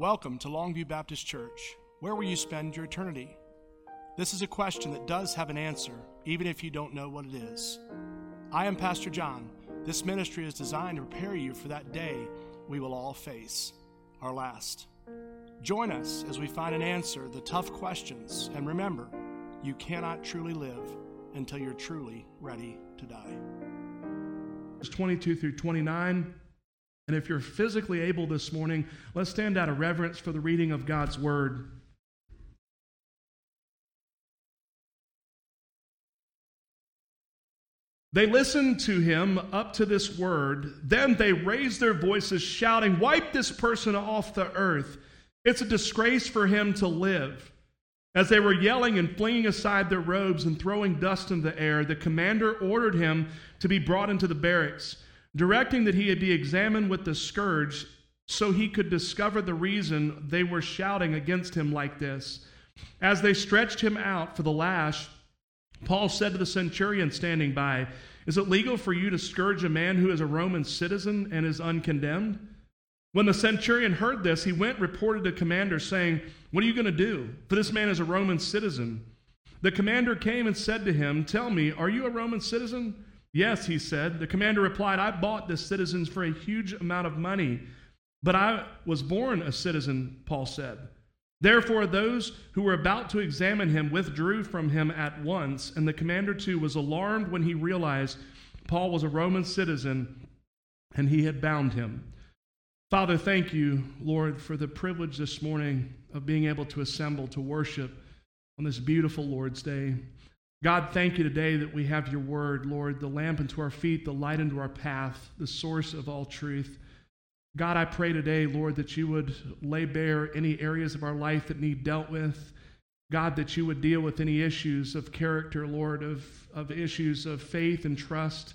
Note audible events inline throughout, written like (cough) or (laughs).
Welcome to Longview Baptist Church. Where will you spend your eternity? This is a question that does have an answer, even if you don't know what it is. I am Pastor John. This ministry is designed to prepare you for that day we will all face, our last. Join us as we find an answer to the tough questions, and remember, you cannot truly live until you're truly ready to die. Verse 22 through 29. And if you're physically able this morning, let's stand out of reverence for the reading of God's word. They listened to him up to this word. Then they raised their voices, shouting, Wipe this person off the earth. It's a disgrace for him to live. As they were yelling and flinging aside their robes and throwing dust in the air, the commander ordered him to be brought into the barracks, directing that he be examined with the scourge so he could discover the reason they were shouting against him like this. As they stretched him out for the lash, Paul said to the centurion standing by, Is it legal for you to scourge a man who is a Roman citizen and is uncondemned? When the centurion heard this, he went reported to commander, saying, What are you going to do? For this man is a Roman citizen. The commander came and said to him, Tell me, are you a Roman citizen? Yes, he said. The commander replied, I bought the citizens for a huge amount of money, but I was born a citizen, Paul said. Therefore, those who were about to examine him withdrew from him at once, and the commander too was alarmed when he realized Paul was a Roman citizen and he had bound him. Father, thank you, Lord, for the privilege this morning of being able to assemble to worship on this beautiful Lord's Day. God, thank you today that we have your word, Lord, the lamp unto our feet, the light unto our path, the source of all truth. God, I pray today, Lord, that you would lay bare any areas of our life that need dealt with. God, that you would deal with any issues of character, Lord, of, of issues of faith and trust,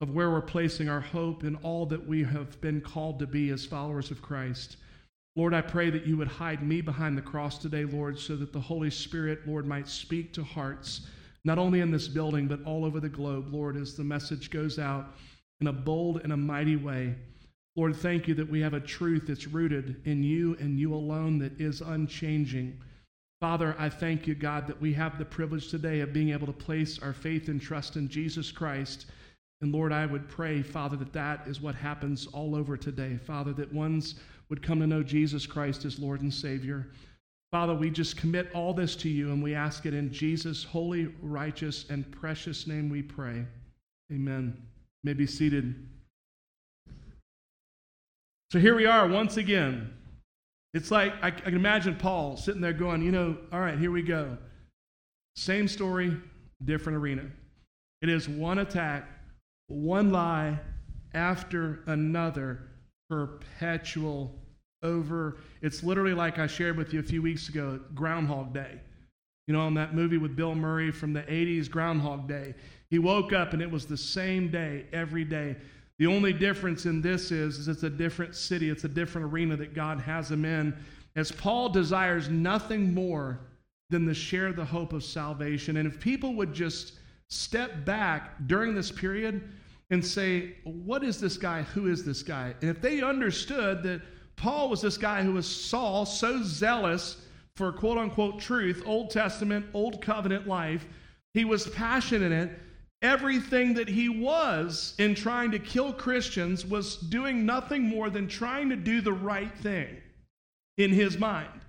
of where we're placing our hope in all that we have been called to be as followers of Christ. Lord, I pray that you would hide me behind the cross today, Lord, so that the Holy Spirit, Lord, might speak to hearts, not only in this building, but all over the globe, Lord, as the message goes out in a bold and a mighty way. Lord, thank you that we have a truth that's rooted in you and you alone that is unchanging. Father, I thank you, God, that we have the privilege today of being able to place our faith and trust in Jesus Christ. And Lord, I would pray, Father, that that is what happens all over today. Father, that ones would come to know Jesus Christ as Lord and Savior. Father, we just commit all this to you and we ask it in Jesus' holy, righteous, and precious name we pray. Amen. You may be seated. So here we are once again. It's like I, I, can imagine Paul sitting there going, you know, all right, here we go. Same story, different arena. It is one attack, one lie after another, perpetual over. It's literally like I shared with you a few weeks ago, Groundhog Day. You know, on that movie with Bill Murray from the 80s, Groundhog Day. He woke up and it was the same day every day. The only difference in this is, is it's a different city, it's a different arena that God has him in. As Paul desires nothing more than to share the hope of salvation. And if people would just step back during this period and say, What is this guy? Who is this guy? And if they understood that Paul was this guy who was Saul, so zealous for quote unquote truth, Old Testament, Old Covenant life, he was passionate in it everything that he was in trying to kill Christians was doing nothing more than trying to do the right thing in his mind.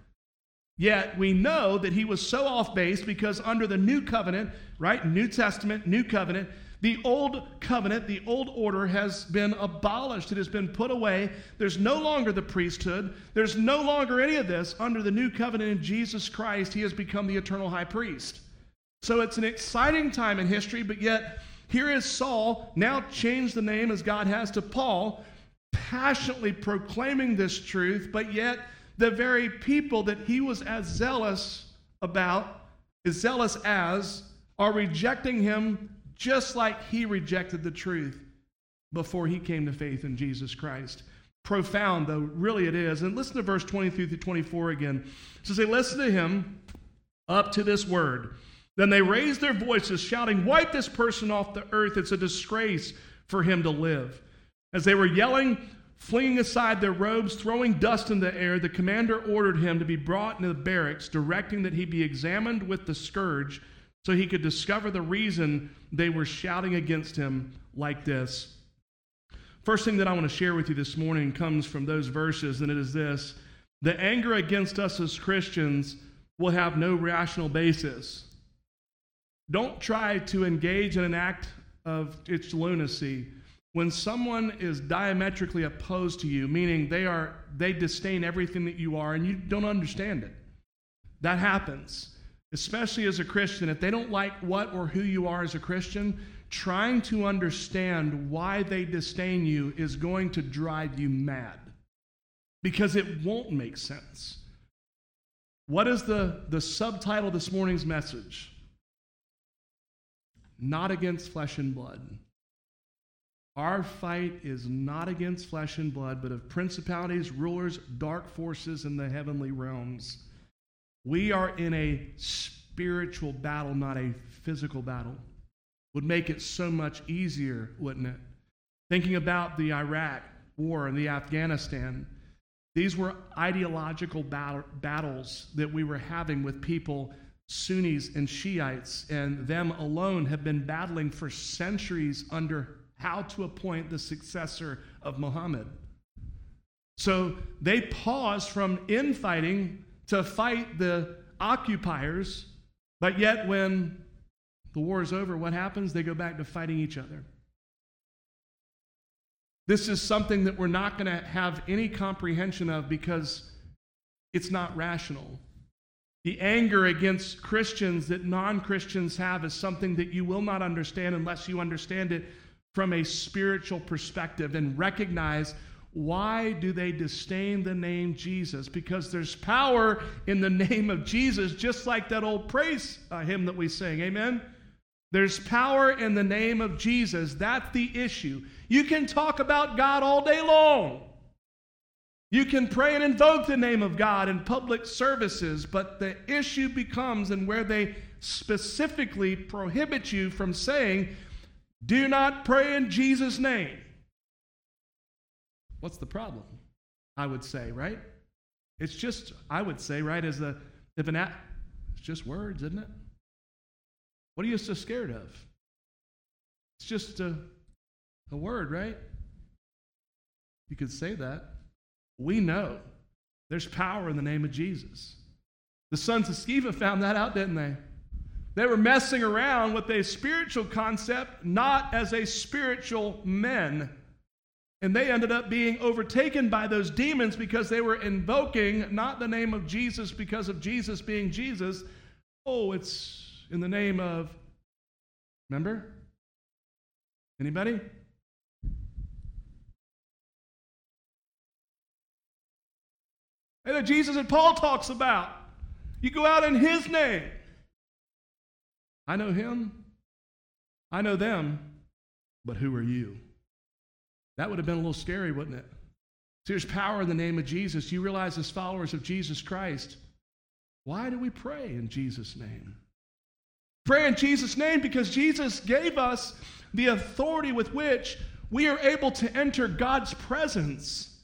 Yet we know that he was so off base because under the new covenant, right? New Testament, new covenant, the old covenant, the old order has been abolished. It has been put away. There's no longer the priesthood. There's no longer any of this. Under the new covenant in Jesus Christ, he has become the eternal high priest. So it's an exciting time in history, but yet here is Saul, now changed the name as God has to Paul, passionately proclaiming this truth, but yet the very people that he was as zealous about, as zealous as, are rejecting him just like he rejected the truth before he came to faith in Jesus Christ. Profound, though, really it is. And listen to verse 23 through 24 again. So they listen to him up to this word. Then they raised their voices, shouting, Wipe this person off the earth. It's a disgrace for him to live. As they were yelling, Flinging aside their robes, throwing dust in the air, the commander ordered him to be brought into the barracks, directing that he be examined with the scourge so he could discover the reason they were shouting against him like this. First thing that I want to share with you this morning comes from those verses, and it is this The anger against us as Christians will have no rational basis. Don't try to engage in an act of its lunacy when someone is diametrically opposed to you, meaning they are they disdain everything that you are and you don't understand it. That happens. Especially as a Christian, if they don't like what or who you are as a Christian, trying to understand why they disdain you is going to drive you mad because it won't make sense. What is the, the subtitle this morning's message? Not against flesh and blood. Our fight is not against flesh and blood, but of principalities, rulers, dark forces in the heavenly realms. We are in a spiritual battle, not a physical battle. Would make it so much easier, wouldn't it? Thinking about the Iraq war and the Afghanistan, these were ideological battles that we were having with people, Sunnis and Shiites, and them alone have been battling for centuries under how to appoint the successor of Muhammad. So they paused from infighting to fight the occupiers, but yet when the war is over, what happens? They go back to fighting each other. This is something that we're not going to have any comprehension of because it's not rational. The anger against Christians that non Christians have is something that you will not understand unless you understand it from a spiritual perspective and recognize why do they disdain the name Jesus? Because there's power in the (laughs) name of Jesus, just like that old praise uh, hymn that we sing. Amen? There's power in the name of Jesus. That's the issue. You can talk about God all day long. You can pray and invoke the name of God in public services, but the issue becomes, and where they specifically prohibit you from saying, do not pray in Jesus' name. What's the problem? I would say, right? It's just, I would say, right, as a, if an, act, it's just words, isn't it? What are you so scared of? It's just a, a word, right? You could say that. We know there's power in the name of Jesus. The sons of Sceva found that out, didn't they? They were messing around with a spiritual concept, not as a spiritual men. And they ended up being overtaken by those demons because they were invoking not the name of Jesus because of Jesus being Jesus. Oh, it's in the name of, remember? Anybody? And that Jesus and Paul talks about. You go out in his name. I know him, I know them, but who are you? That would have been a little scary, wouldn't it? So there's power in the name of Jesus. You realize, as followers of Jesus Christ, why do we pray in Jesus' name? Pray in Jesus' name because Jesus gave us the authority with which we are able to enter God's presence.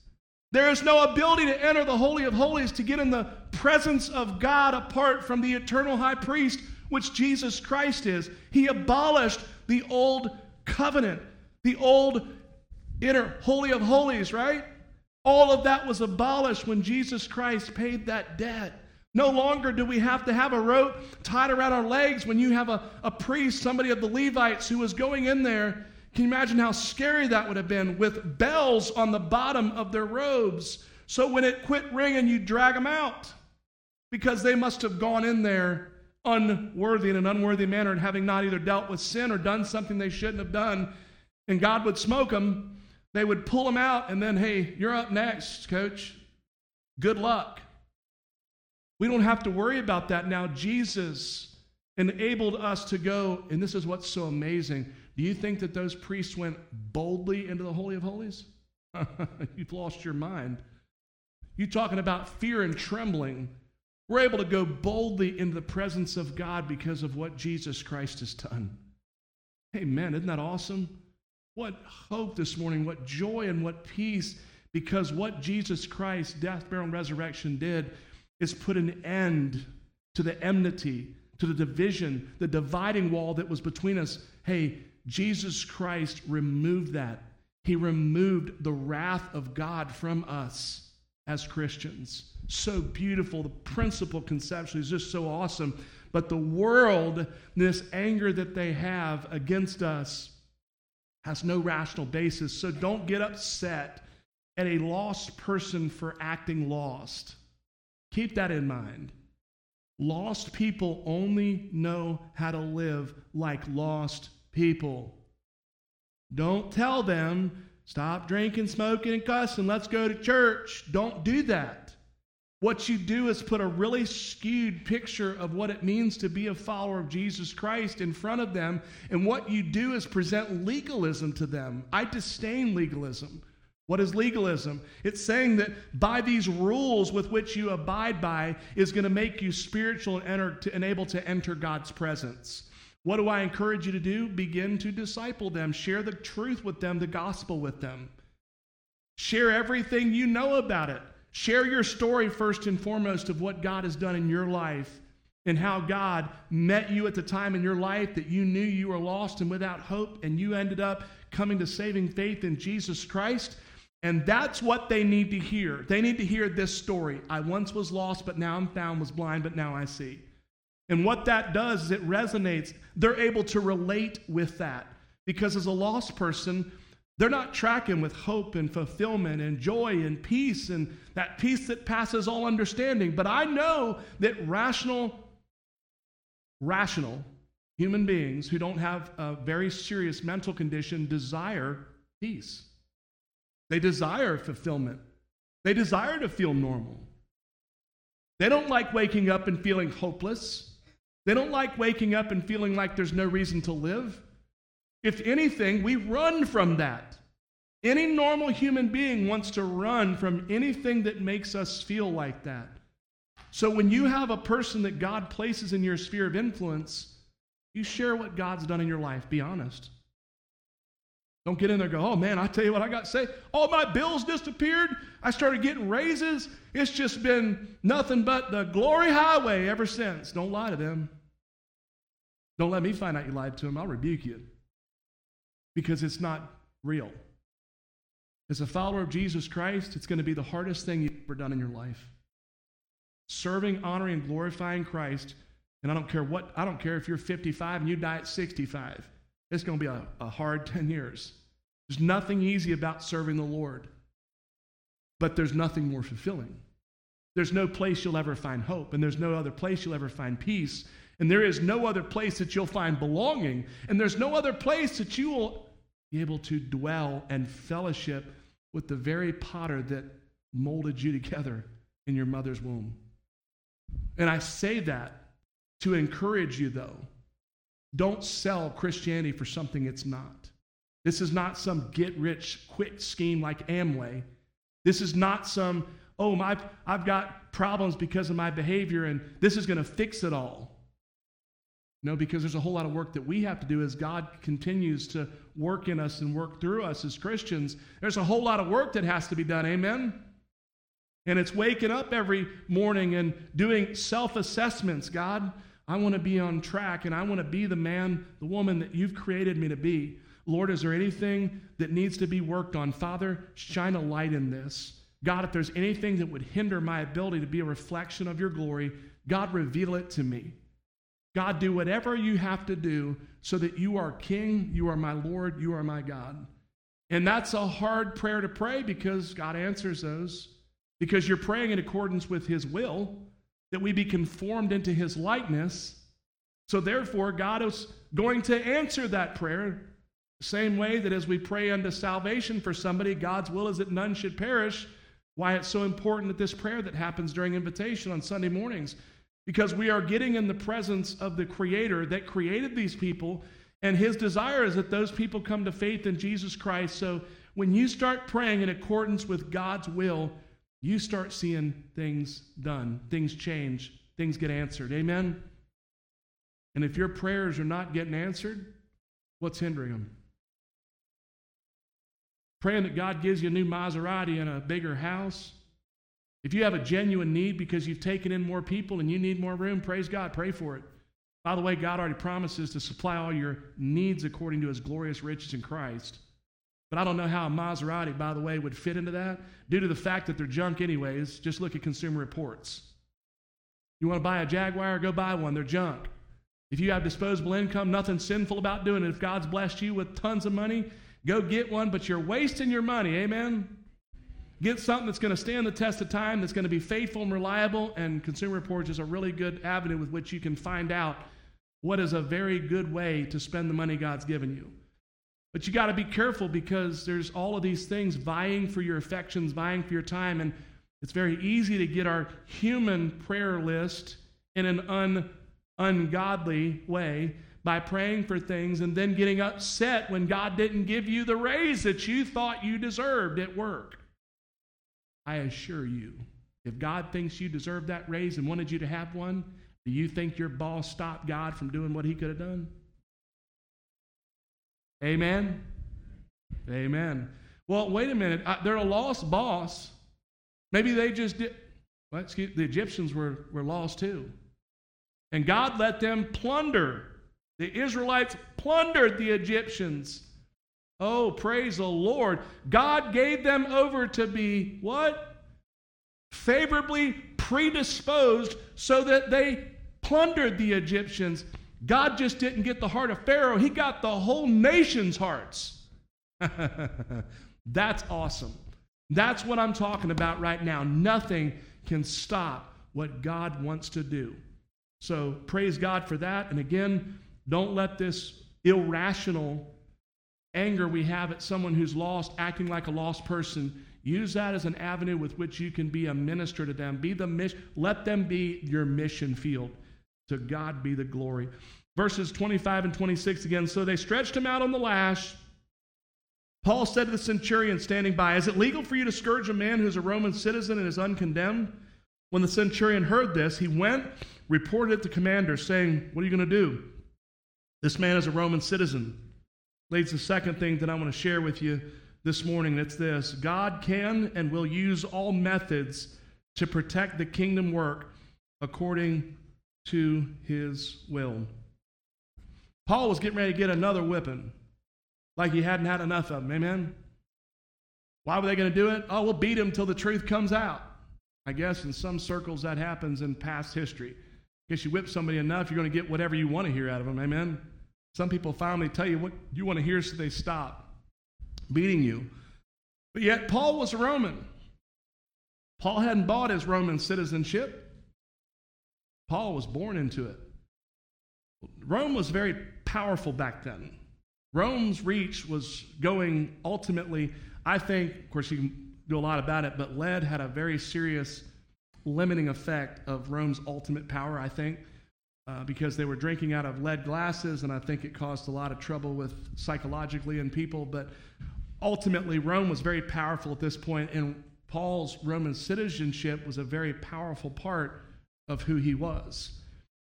There is no ability to enter the Holy of Holies to get in the presence of God apart from the eternal high priest which Jesus Christ is. He abolished the old covenant, the old inner holy of holies, right? All of that was abolished when Jesus Christ paid that debt. No longer do we have to have a rope tied around our legs when you have a, a priest, somebody of the Levites, who was going in there. Can you imagine how scary that would have been with bells on the bottom of their robes? So when it quit ringing, you drag them out because they must have gone in there unworthy in an unworthy manner and having not either dealt with sin or done something they shouldn't have done, and God would smoke them, they would pull them out and then, hey, you're up next, coach. Good luck. We don't have to worry about that now. Jesus enabled us to go, and this is what's so amazing. Do you think that those priests went boldly into the Holy of Holies? (laughs) You've lost your mind. You talking about fear and trembling we're able to go boldly into the presence of God because of what Jesus Christ has done. Amen. Isn't that awesome? What hope this morning, what joy and what peace Because what Jesus Christ, death, burial, and resurrection did is put an end to the enmity, to the division, the dividing wall that was between us. Hey, Jesus Christ removed that. He removed the wrath of God from us as Christians. So beautiful. The principle conceptually is just so awesome. But the world, this anger that they have against us, has no rational basis. So don't get upset at a lost person for acting lost. Keep that in mind. Lost people only know how to live like lost people. Don't tell them, stop drinking, smoking, and cussing, let's go to church. Don't do that. What you do is put a really skewed picture of what it means to be a follower of Jesus Christ in front of them. And what you do is present legalism to them. I disdain legalism. What is legalism? It's saying that by these rules with which you abide by is going to make you spiritual and, enter, to, and able to enter God's presence. What do I encourage you to do? Begin to disciple them, share the truth with them, the gospel with them. Share everything you know about it. Share your story first and foremost of what God has done in your life and how God met you at the time in your life that you knew you were lost and without hope, and you ended up coming to saving faith in Jesus Christ. And that's what they need to hear. They need to hear this story. I once was lost, but now I'm found, was blind, but now I see. And what that does is it resonates. They're able to relate with that. Because as a lost person, they're not tracking with hope and fulfillment and joy and peace and that peace that passes all understanding. But I know that rational, rational human beings who don't have a very serious mental condition desire peace. They desire fulfillment. They desire to feel normal. They don't like waking up and feeling hopeless. They don't like waking up and feeling like there's no reason to live. If anything, we run from that. Any normal human being wants to run from anything that makes us feel like that. So when you have a person that God places in your sphere of influence, you share what God's done in your life. Be honest. Don't get in there and go, oh man, I tell you what I got to say. All my bills disappeared. I started getting raises. It's just been nothing but the glory highway ever since. Don't lie to them. Don't let me find out you lied to them. I'll rebuke you because it's not real. As a follower of Jesus Christ, it's going to be the hardest thing you've ever done in your life. Serving, honoring, and glorifying Christ. And I don't care what, I don't care if you're 55 and you die at 65. It's going to be a, a hard (laughs) 10 years. There's nothing easy about serving the Lord, but there's nothing more fulfilling. There's no place you'll ever find hope, and there's no other place you'll ever find peace, and there is no other place that you'll find belonging, and there's no other place that you will be able to dwell and fellowship with the very potter that molded you together in your mother's womb. And I say that to encourage you, though, don't sell Christianity for something it's not. This is not some get rich quick scheme like Amway. This is not some, oh, my, I've got problems because of my behavior and this is going to fix it all. No, because there's a whole lot of work that we have to do as God continues to work in us and work through us as Christians. There's a whole lot of work that has to be done. Amen? And it's waking up every morning and doing self assessments. God, I want to be on track and I want to be the man, the woman that you've created me to be. Lord, is there anything that needs to be worked on? Father, shine a light in this. God, if there's anything that would hinder my ability to be a reflection of your glory, God, reveal it to me. God, do whatever you have to do so that you are King, you are my Lord, you are my God. And that's a hard prayer to pray because God answers those, because you're praying in accordance with His will that we be conformed into his likeness. So, therefore, God is going to answer that prayer the same way that as we pray unto salvation for somebody, God's will is that none should perish. Why it's so important that this prayer that happens during invitation on Sunday mornings, because we are getting in the presence of the Creator that created these people, and His desire is that those people come to faith in Jesus Christ. So, when you start praying in accordance with God's will, you start seeing things done, things change, things get answered. Amen? And if your prayers are not getting answered, what's hindering them? praying that God gives you a new Maserati and a bigger house. If you have a genuine need because you've taken in more people and you need more room, praise God, pray for it. By the way, God already promises to supply all your needs according to his glorious riches in Christ. But I don't know how a Maserati, by the way, would fit into that due to the fact that they're junk, anyways. Just look at Consumer Reports. You want to buy a Jaguar? Go buy one. They're junk. If you have disposable income, nothing sinful about doing it. If God's blessed you with tons of money, go get one, but you're wasting your money. Amen? Get something that's going to stand the test of time, that's going to be faithful and reliable, and Consumer Reports is a really good avenue with which you can find out what is a very good way to spend the money God's given you. But you got to be careful because there's all of these things vying for your affections, vying for your time, and it's very easy to get our human prayer list in an un, ungodly way by praying for things and then getting upset when God didn't give you the raise that you thought you deserved at work. I assure you, if God thinks you deserve that raise and wanted you to have one, do you think your boss stopped God from doing what he could have done? Amen? Amen. Well, wait a minute. they're a lost boss. Maybe they just did. Well, excuse, the Egyptians were, were lost too. And God let them plunder. The Israelites plundered the Egyptians. Oh, praise the Lord. God gave them over to be what? Favorably predisposed so that they plundered the Egyptians. God just didn't get the heart of Pharaoh, he got the whole nation's hearts. (laughs) That's awesome. That's what I'm talking about right now. Nothing can stop what God wants to do. So praise God for that. And again, don't let this irrational anger we have at someone who's lost, acting like a lost person, use that as an avenue with which you can be a minister to them. Be the mission, let them be your mission field. To God be the glory. Verses 25 and 26 again. So they stretched him out on the lash. Paul said to the centurion standing by, Is it legal for you to scourge a man who's a Roman citizen and is uncondemned? When the centurion heard this, he went, reported it to commander, saying, What are you going to do? This man is a Roman citizen. Leads the second thing that I want to share with you this morning. It's this God can and will use all methods to protect the kingdom work according to his will. Paul was getting ready to get another whipping, like he hadn't had enough of them. Amen? Why were they going to do it? Oh, we'll beat him till the truth comes out. I guess in some circles that happens in past history. I guess you whip somebody enough, you're going to get whatever you want to hear out of them. Amen? Some people finally tell you what you want to hear so they stop beating you. But yet, Paul was a Roman. Paul hadn't bought his Roman citizenship, Paul was born into it. Rome was very powerful back then. Rome's reach was going ultimately, I think, of course, you can do a lot about it, but lead had a very serious limiting effect of Rome's ultimate power, I think, uh, because they were drinking out of lead glasses, and I think it caused a lot of trouble with psychologically in people. But ultimately, Rome was very powerful at this point, and Paul's Roman citizenship was a very powerful part of who he was.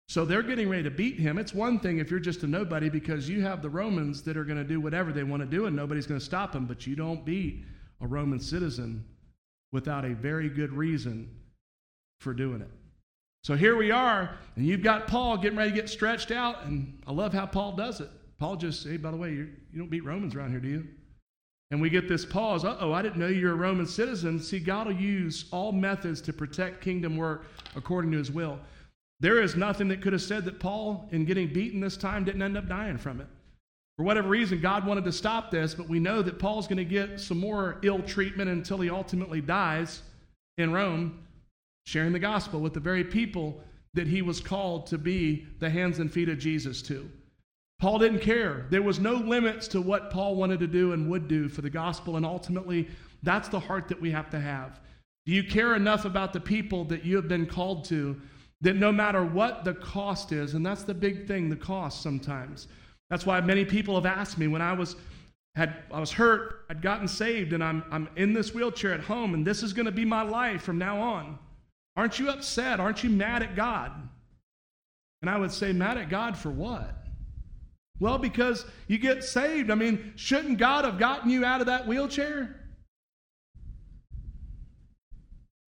So they're getting ready to beat him. It's one thing if you're just a nobody because you have the Romans that are going to do whatever they want to do and nobody's going to stop them, but you don't beat a Roman citizen without a very good reason for doing it. So here we are, and you've got Paul getting ready to get stretched out, and I love how Paul does it. Paul just, hey, by the way, you don't beat Romans around here, do you? And we get this pause. Uh oh, I didn't know you're a Roman citizen. See, God will use all methods to protect kingdom work according to his will. There is nothing that could have said that Paul, in getting beaten this time, didn't end up dying from it. For whatever reason, God wanted to stop this, but we know that Paul's going to get some more ill treatment until he ultimately dies in Rome, sharing the gospel with the very people that he was called to be the hands and feet of Jesus to. Paul didn't care. There was no limits to what Paul wanted to do and would do for the gospel, and ultimately, that's the heart that we have to have. Do you care enough about the people that you have been called to that no matter what the cost is, and that's the big thing, the cost sometimes. That's why many people have asked me when I was had I was hurt, I'd gotten saved, and I'm I'm in this wheelchair at home, and this is going to be my life from now on. Aren't you upset? Aren't you mad at God? And I would say, mad at God for what? Well, because you get saved. I mean, shouldn't God have gotten you out of that wheelchair?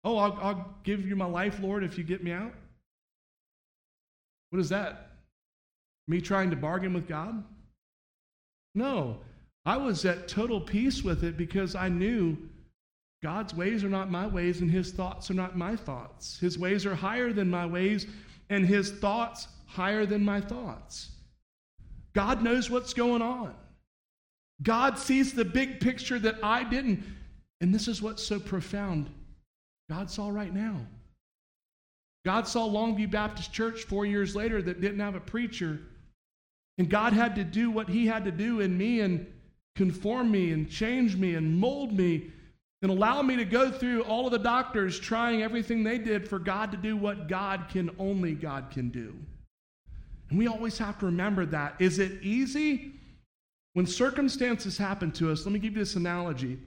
Oh, I'll, I'll give you my life, Lord, if you get me out. What is that? Me trying to bargain with God? No. I was at total peace with it because I knew God's ways are not my ways and his thoughts are not my thoughts. His ways are higher than my ways and his thoughts higher than my thoughts. God knows what's going on. God sees the big picture that I didn't. And this is what's so profound God saw right now. God saw Longview Baptist Church four years later that didn't have a preacher. And God had to do what He had to do in me and conform me and change me and mold me and allow me to go through all of the doctors trying everything they did for God to do what God can only God can do. And we always have to remember that. Is it easy? When circumstances happen to us, let me give you this analogy.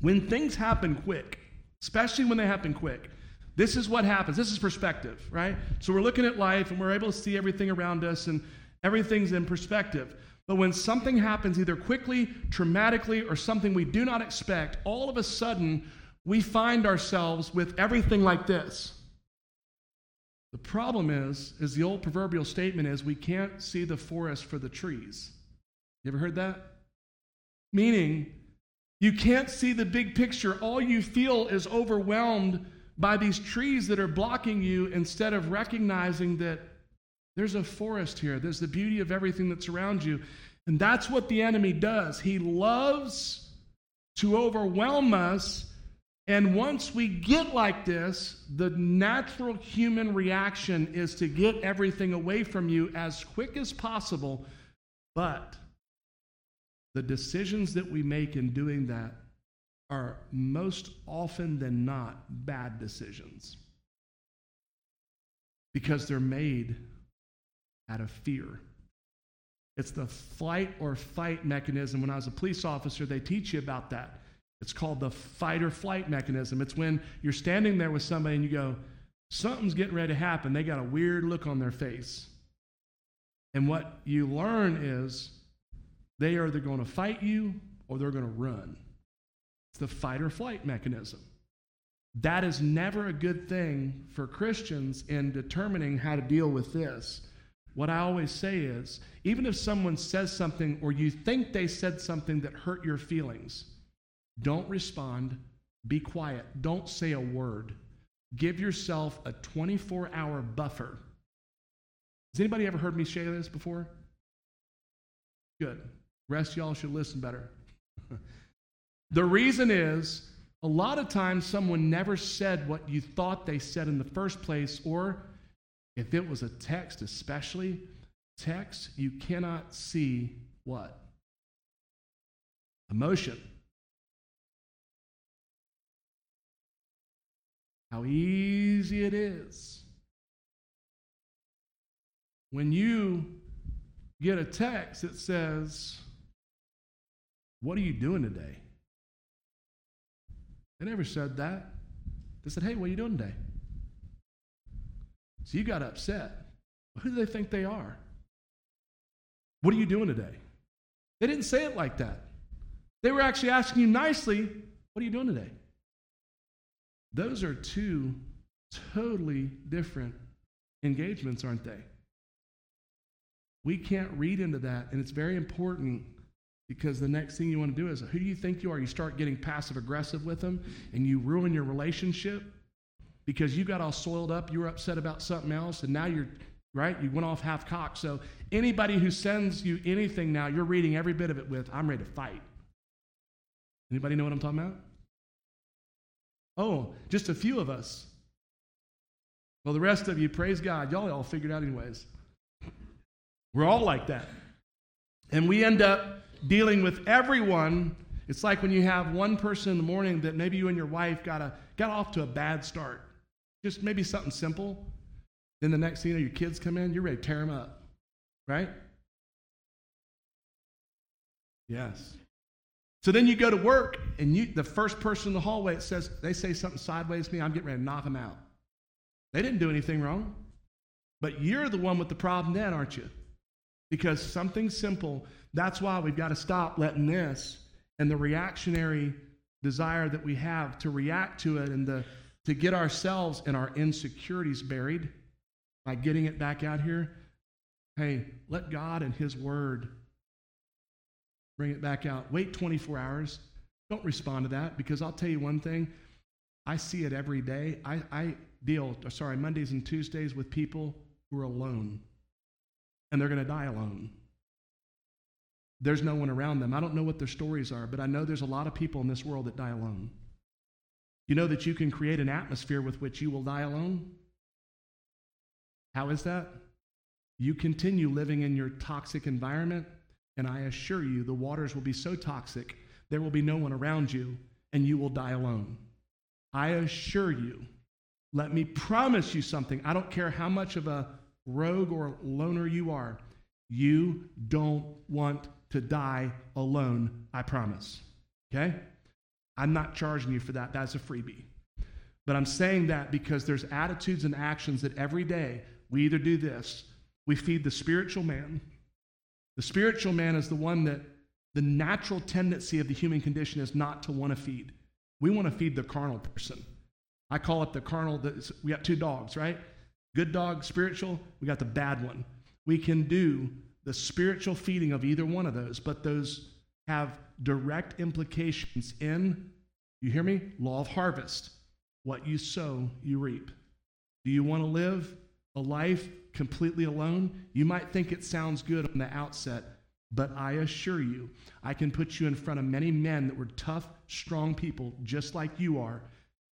When things happen quick, especially when they happen quick, this is what happens. This is perspective, right? So we're looking at life and we're able to see everything around us and everything's in perspective. But when something happens, either quickly, traumatically, or something we do not expect, all of a sudden we find ourselves with everything like this. The problem is, is the old proverbial statement is we can't see the forest for the trees. You ever heard that? Meaning, you can't see the big picture. All you feel is overwhelmed by these trees that are blocking you instead of recognizing that there's a forest here. There's the beauty of everything that's around you. And that's what the enemy does. He loves to overwhelm us and once we get like this, the natural human reaction is to get everything away from you as quick as possible. But the decisions that we make in doing that are most often than not bad decisions because they're made out of fear. It's the flight or fight mechanism. When I was a police officer, they teach you about that. It's called the fight or flight mechanism. It's when you're standing there with somebody and you go, something's getting ready to happen. They got a weird look on their face. And what you learn is they are either going to fight you or they're going to run. It's the fight or flight mechanism. That is never a good thing for Christians in determining how to deal with this. What I always say is even if someone says something or you think they said something that hurt your feelings, don't respond. Be quiet. Don't say a word. Give yourself a 24 hour buffer. Has anybody ever heard me say this before? Good. Rest y'all should listen better. (laughs) the reason is a lot of times someone never said what you thought they said in the first place, or if it was a text, especially text, you cannot see what? Emotion. How easy it is. When you get a text that says, What are you doing today? They never said that. They said, Hey, what are you doing today? So you got upset. who do they think they are? What are you doing today? They didn't say it like that. They were actually asking you nicely, What are you doing today? Those are two totally different engagements, aren't they? We can't read into that, and it's very important because the next thing you want to do is who do you think you are? You start getting passive aggressive with them, and you ruin your relationship because you got all soiled up, you were upset about something else, and now you're right? You went off half cocked. So anybody who sends you anything now, you're reading every bit of it with, I'm ready to fight. Anybody know what I'm talking about? Oh, just a few of us. Well, the rest of you, praise God, y'all all figured out anyways. We're all like that. And we end up dealing with everyone. It's like when you have one person in the morning that maybe you and your wife got, a, got off to a bad start. Just maybe something simple. Then the next thing your kids come in, you're ready to tear them up. Right? Yes. So then you go to work, and you, the first person in the hallway it says they say something sideways to me, I'm getting ready to knock them out. They didn't do anything wrong, but you're the one with the problem then, aren't you? Because something simple, that's why we've got to stop letting this and the reactionary desire that we have to react to it and the, to get ourselves and our insecurities buried by getting it back out here. Hey, let God and His Word bring it back out. Wait 24 hours. Don't respond to that because I'll tell you one thing. I see it every day. I, I deal, sorry, Mondays and Tuesdays with people who are alone and they're going to die alone. There's no one around them. I don't know what their stories are, but I know there's a lot of people in this world that die alone. You know that you can create an atmosphere with which you will die alone? How is that? You continue living in your toxic environment, and I assure you the waters will be so toxic, there will be no one around you, and you will die alone. I assure you. Let me promise you something. I don't care how much of a rogue or loner you are, you don't want to die alone, I promise. Okay? I'm not charging you for that. That's a freebie. But I'm saying that because there's attitudes and actions that every day we either do this, we feed the spiritual man. The spiritual man is the one that the natural tendency of the human condition is not to want to feed. We want to feed the carnal person. I call it the carnal. We got two dogs, right? Good dog, spiritual. We got the bad one. We can do the spiritual feeding of either one of those, but those have direct implications in, you hear me? Law of harvest. What you sow, you reap. Do you want to live a life completely alone? You might think it sounds good on the outset, but I assure you, I can put you in front of many men that were tough, strong people, just like you are,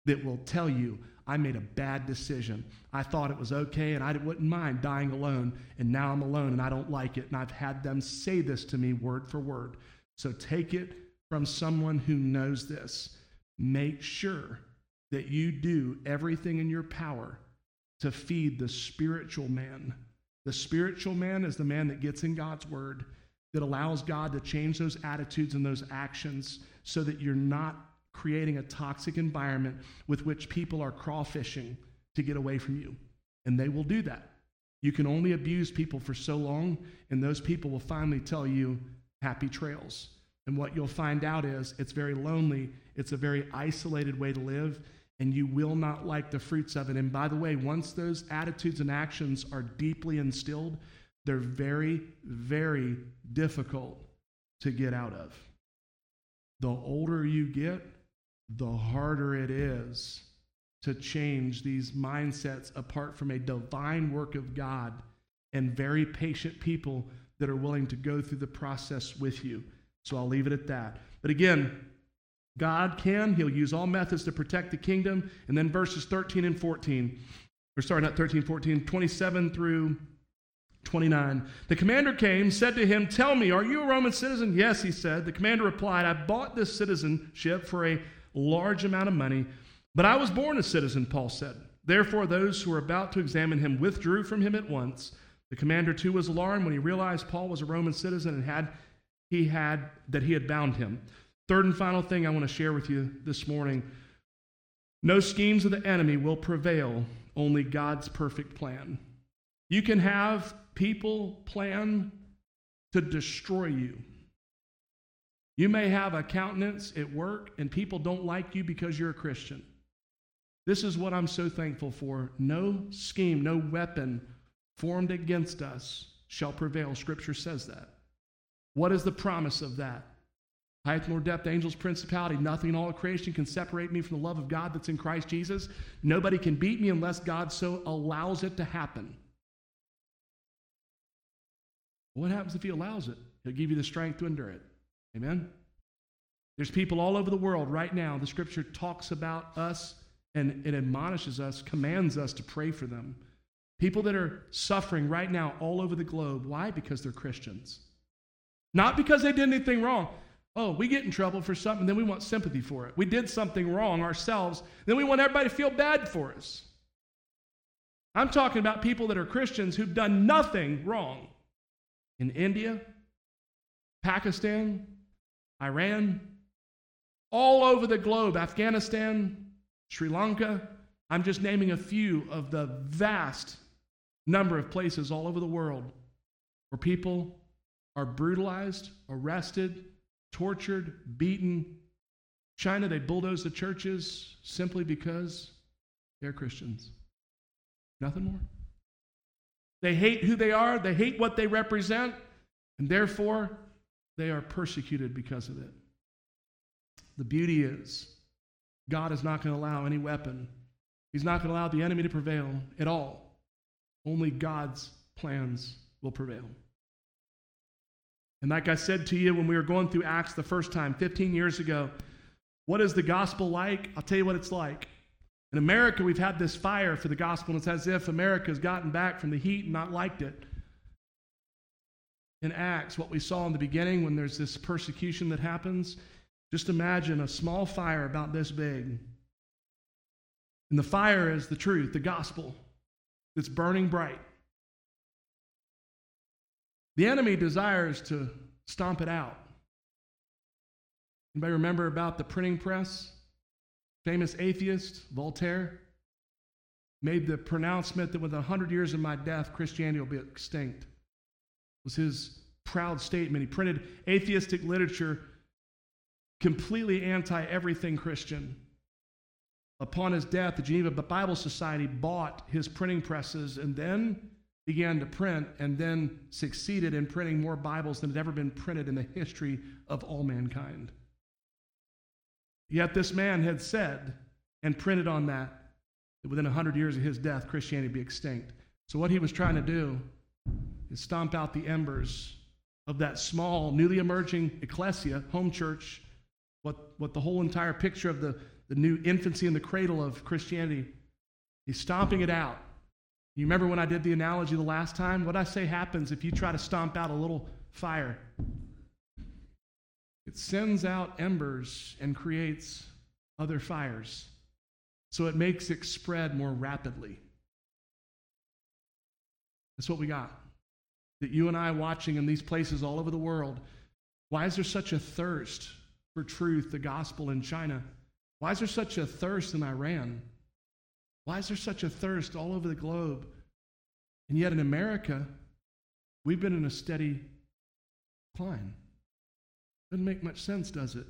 that will tell you, I made a bad decision. I thought it was okay and I wouldn't mind dying alone, and now I'm alone and I don't like it. And I've had them say this to me word for word. So take it from someone who knows this. Make sure that you do everything in your power to feed the spiritual man. The spiritual man is the man that gets in God's word, that allows God to change those attitudes and those actions so that you're not creating a toxic environment with which people are crawfishing to get away from you. And they will do that. You can only abuse people for so long, and those people will finally tell you, happy trails. And what you'll find out is it's very lonely, it's a very isolated way to live, and you will not like the fruits of it. And by the way, once those attitudes and actions are deeply instilled, they're very, very difficult to get out of. The older you get, the harder it is to change these mindsets apart from a divine work of God and very patient people that are willing to go through the process with you. So I'll leave it at that. But again, God can, He'll use all methods to protect the kingdom. And then verses 13 and 14, or sorry, not 13, 14, 27 through 29. The commander came, said to him, Tell me, are you a Roman citizen? Yes, he said. The commander replied, I bought this citizenship for a large amount of money, but I was born a citizen, Paul said. Therefore, those who were about to examine him withdrew from him at once. The commander too was alarmed when he realized Paul was a Roman citizen and had he had that he had bound him. Third and final thing I want to share with you this morning. No schemes of the enemy will prevail, only God's perfect plan. You can have people plan to destroy you. You may have a countenance at work and people don't like you because you're a Christian. This is what I'm so thankful for. No scheme, no weapon formed against us shall prevail. Scripture says that. What is the promise of that? Height nor depth, angels, principality, nothing in all creation can separate me from the love of God that's in Christ Jesus. Nobody can beat me unless God so allows it to happen. What happens if He allows it? He'll give you the strength to endure it. Amen? There's people all over the world right now. The scripture talks about us and it admonishes us, commands us to pray for them. People that are suffering right now all over the globe. Why? Because they're Christians. Not because they did anything wrong. Oh, we get in trouble for something, then we want sympathy for it. We did something wrong ourselves, then we want everybody to feel bad for us. I'm talking about people that are Christians who've done nothing wrong. In India, Pakistan, Iran, all over the globe, Afghanistan, Sri Lanka. I'm just naming a few of the vast number of places all over the world where people are brutalized, arrested, tortured, beaten. China, they bulldoze the churches simply because they're Christians. Nothing more. They hate who they are, they hate what they represent, and therefore they are persecuted because of it. The beauty is, God is not going to allow any weapon, He's not going to allow the enemy to prevail at all. Only God's plans will prevail. And like I said to you when we were going through Acts the first time, 15 years ago, what is the gospel like? I'll tell you what it's like. In America, we've had this fire for the gospel, and it's as if America has gotten back from the heat and not liked it. In Acts, what we saw in the beginning when there's this persecution that happens, just imagine a small fire about this big. And the fire is the truth, the gospel, that's burning bright. The enemy desires to stomp it out. Anybody remember about the printing press? Famous atheist, Voltaire, made the pronouncement that within 100 years of my death, Christianity will be extinct. It was his proud statement. He printed atheistic literature completely anti everything Christian. Upon his death, the Geneva Bible Society bought his printing presses and then began to print and then succeeded in printing more Bibles than had ever been printed in the history of all mankind. Yet this man had said and printed on that that within 100 years of his death, Christianity would be extinct. So, what he was trying to do is stomp out the embers of that small, newly emerging ecclesia, home church, what, what the whole entire picture of the, the new infancy in the cradle of Christianity. He's stomping it out you remember when I did the analogy the last time? What I say happens if you try to stomp out a little fire? It sends out embers and creates other fires. So it makes it spread more rapidly. That's what we got. That you and I watching in these places all over the world. Why is there such a thirst for truth, the gospel in China? Why is there such a thirst in Iran? Why is there such a thirst all over the globe? And yet in America, we've been in a steady climb. Doesn't make much sense, does it?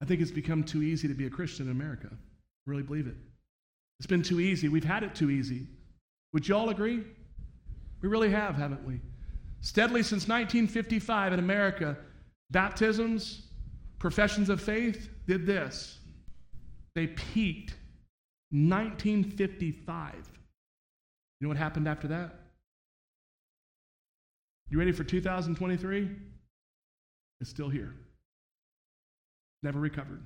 I think it's become too easy to be a Christian in America. I really believe it. It's been too easy. We've had it too easy. Would you all agree? We really have, haven't we? Steadily since 1955 in America, baptisms, professions of faith did this. They peaked 1955. You know what happened after that? You ready for 2023? It's still here. Never recovered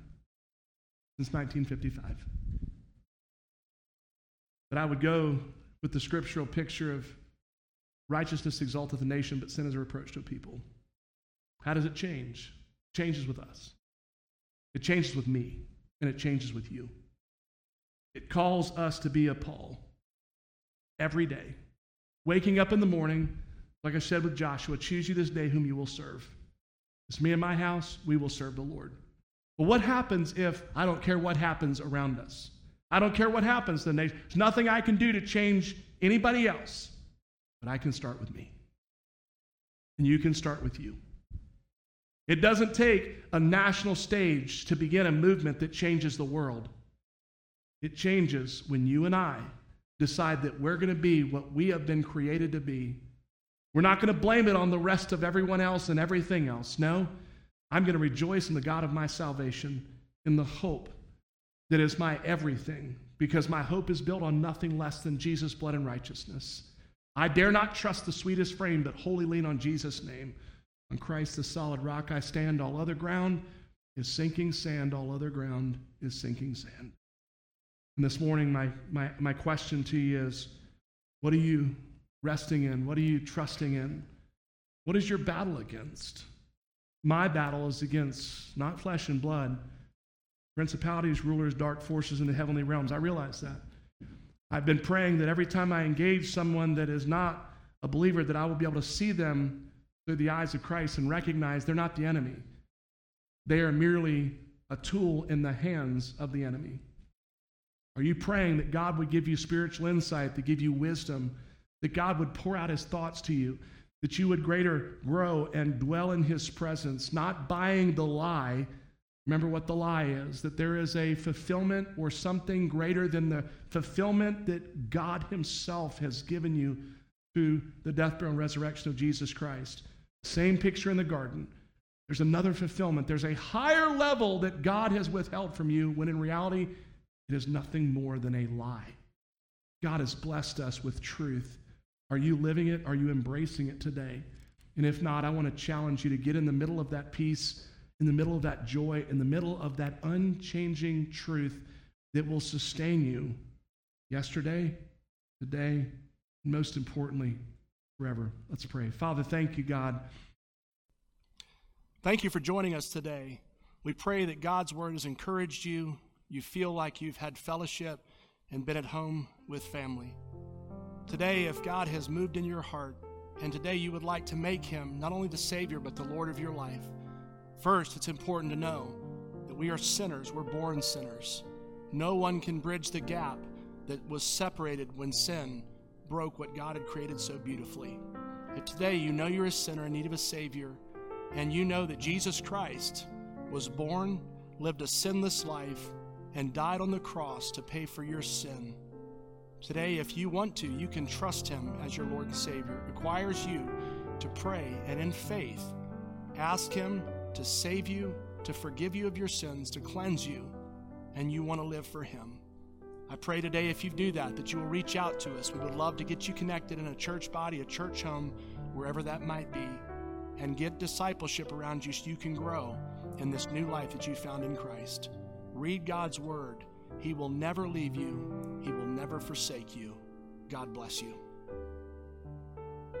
since 1955. But I would go with the scriptural picture of righteousness exalteth a nation, but sin is a reproach to a people. How does it change? Changes with us. It changes with me, and it changes with you. It calls us to be a Paul every day. Waking up in the morning, like I said with Joshua, choose you this day whom you will serve. It's me and my house, we will serve the Lord. But what happens if I don't care what happens around us? I don't care what happens to the nation. There's nothing I can do to change anybody else, but I can start with me. And you can start with you. It doesn't take a national stage to begin a movement that changes the world. It changes when you and I decide that we're going to be what we have been created to be. We're not going to blame it on the rest of everyone else and everything else. No, I'm going to rejoice in the God of my salvation, in the hope that is my everything, because my hope is built on nothing less than Jesus' blood and righteousness. I dare not trust the sweetest frame, but wholly lean on Jesus' name. On Christ, the solid rock, I stand. All other ground is sinking sand. All other ground is sinking sand. And this morning, my, my, my question to you is what are you resting in? What are you trusting in? What is your battle against? My battle is against not flesh and blood, principalities, rulers, dark forces in the heavenly realms. I realize that. I've been praying that every time I engage someone that is not a believer, that I will be able to see them through the eyes of Christ and recognize they're not the enemy. They are merely a tool in the hands of the enemy. Are you praying that God would give you spiritual insight, to give you wisdom, that God would pour out his thoughts to you, that you would greater grow and dwell in his presence, not buying the lie. Remember what the lie is that there is a fulfillment or something greater than the fulfillment that God himself has given you through the death, burial, and resurrection of Jesus Christ. Same picture in the garden. There's another fulfillment. There's a higher level that God has withheld from you when in reality it is nothing more than a lie. God has blessed us with truth. Are you living it? Are you embracing it today? And if not, I want to challenge you to get in the middle of that peace, in the middle of that joy, in the middle of that unchanging truth that will sustain you yesterday, today, and most importantly, forever. Let's pray. Father, thank you, God. Thank you for joining us today. We pray that God's word has encouraged you. You feel like you've had fellowship and been at home with family. Today, if God has moved in your heart, and today you would like to make him not only the Savior, but the Lord of your life, first, it's important to know that we are sinners. We're born sinners. No one can bridge the gap that was separated when sin broke what God had created so beautifully. If today you know you're a sinner in need of a Savior, and you know that Jesus Christ was born, lived a sinless life, and died on the cross to pay for your sin Today, if you want to, you can trust Him as your Lord and Savior. It requires you to pray and in faith ask Him to save you, to forgive you of your sins, to cleanse you, and you want to live for Him. I pray today, if you do that, that you will reach out to us. We would love to get you connected in a church body, a church home, wherever that might be, and get discipleship around you so you can grow in this new life that you found in Christ. Read God's Word. He will never leave you, He will never forsake you. God bless you.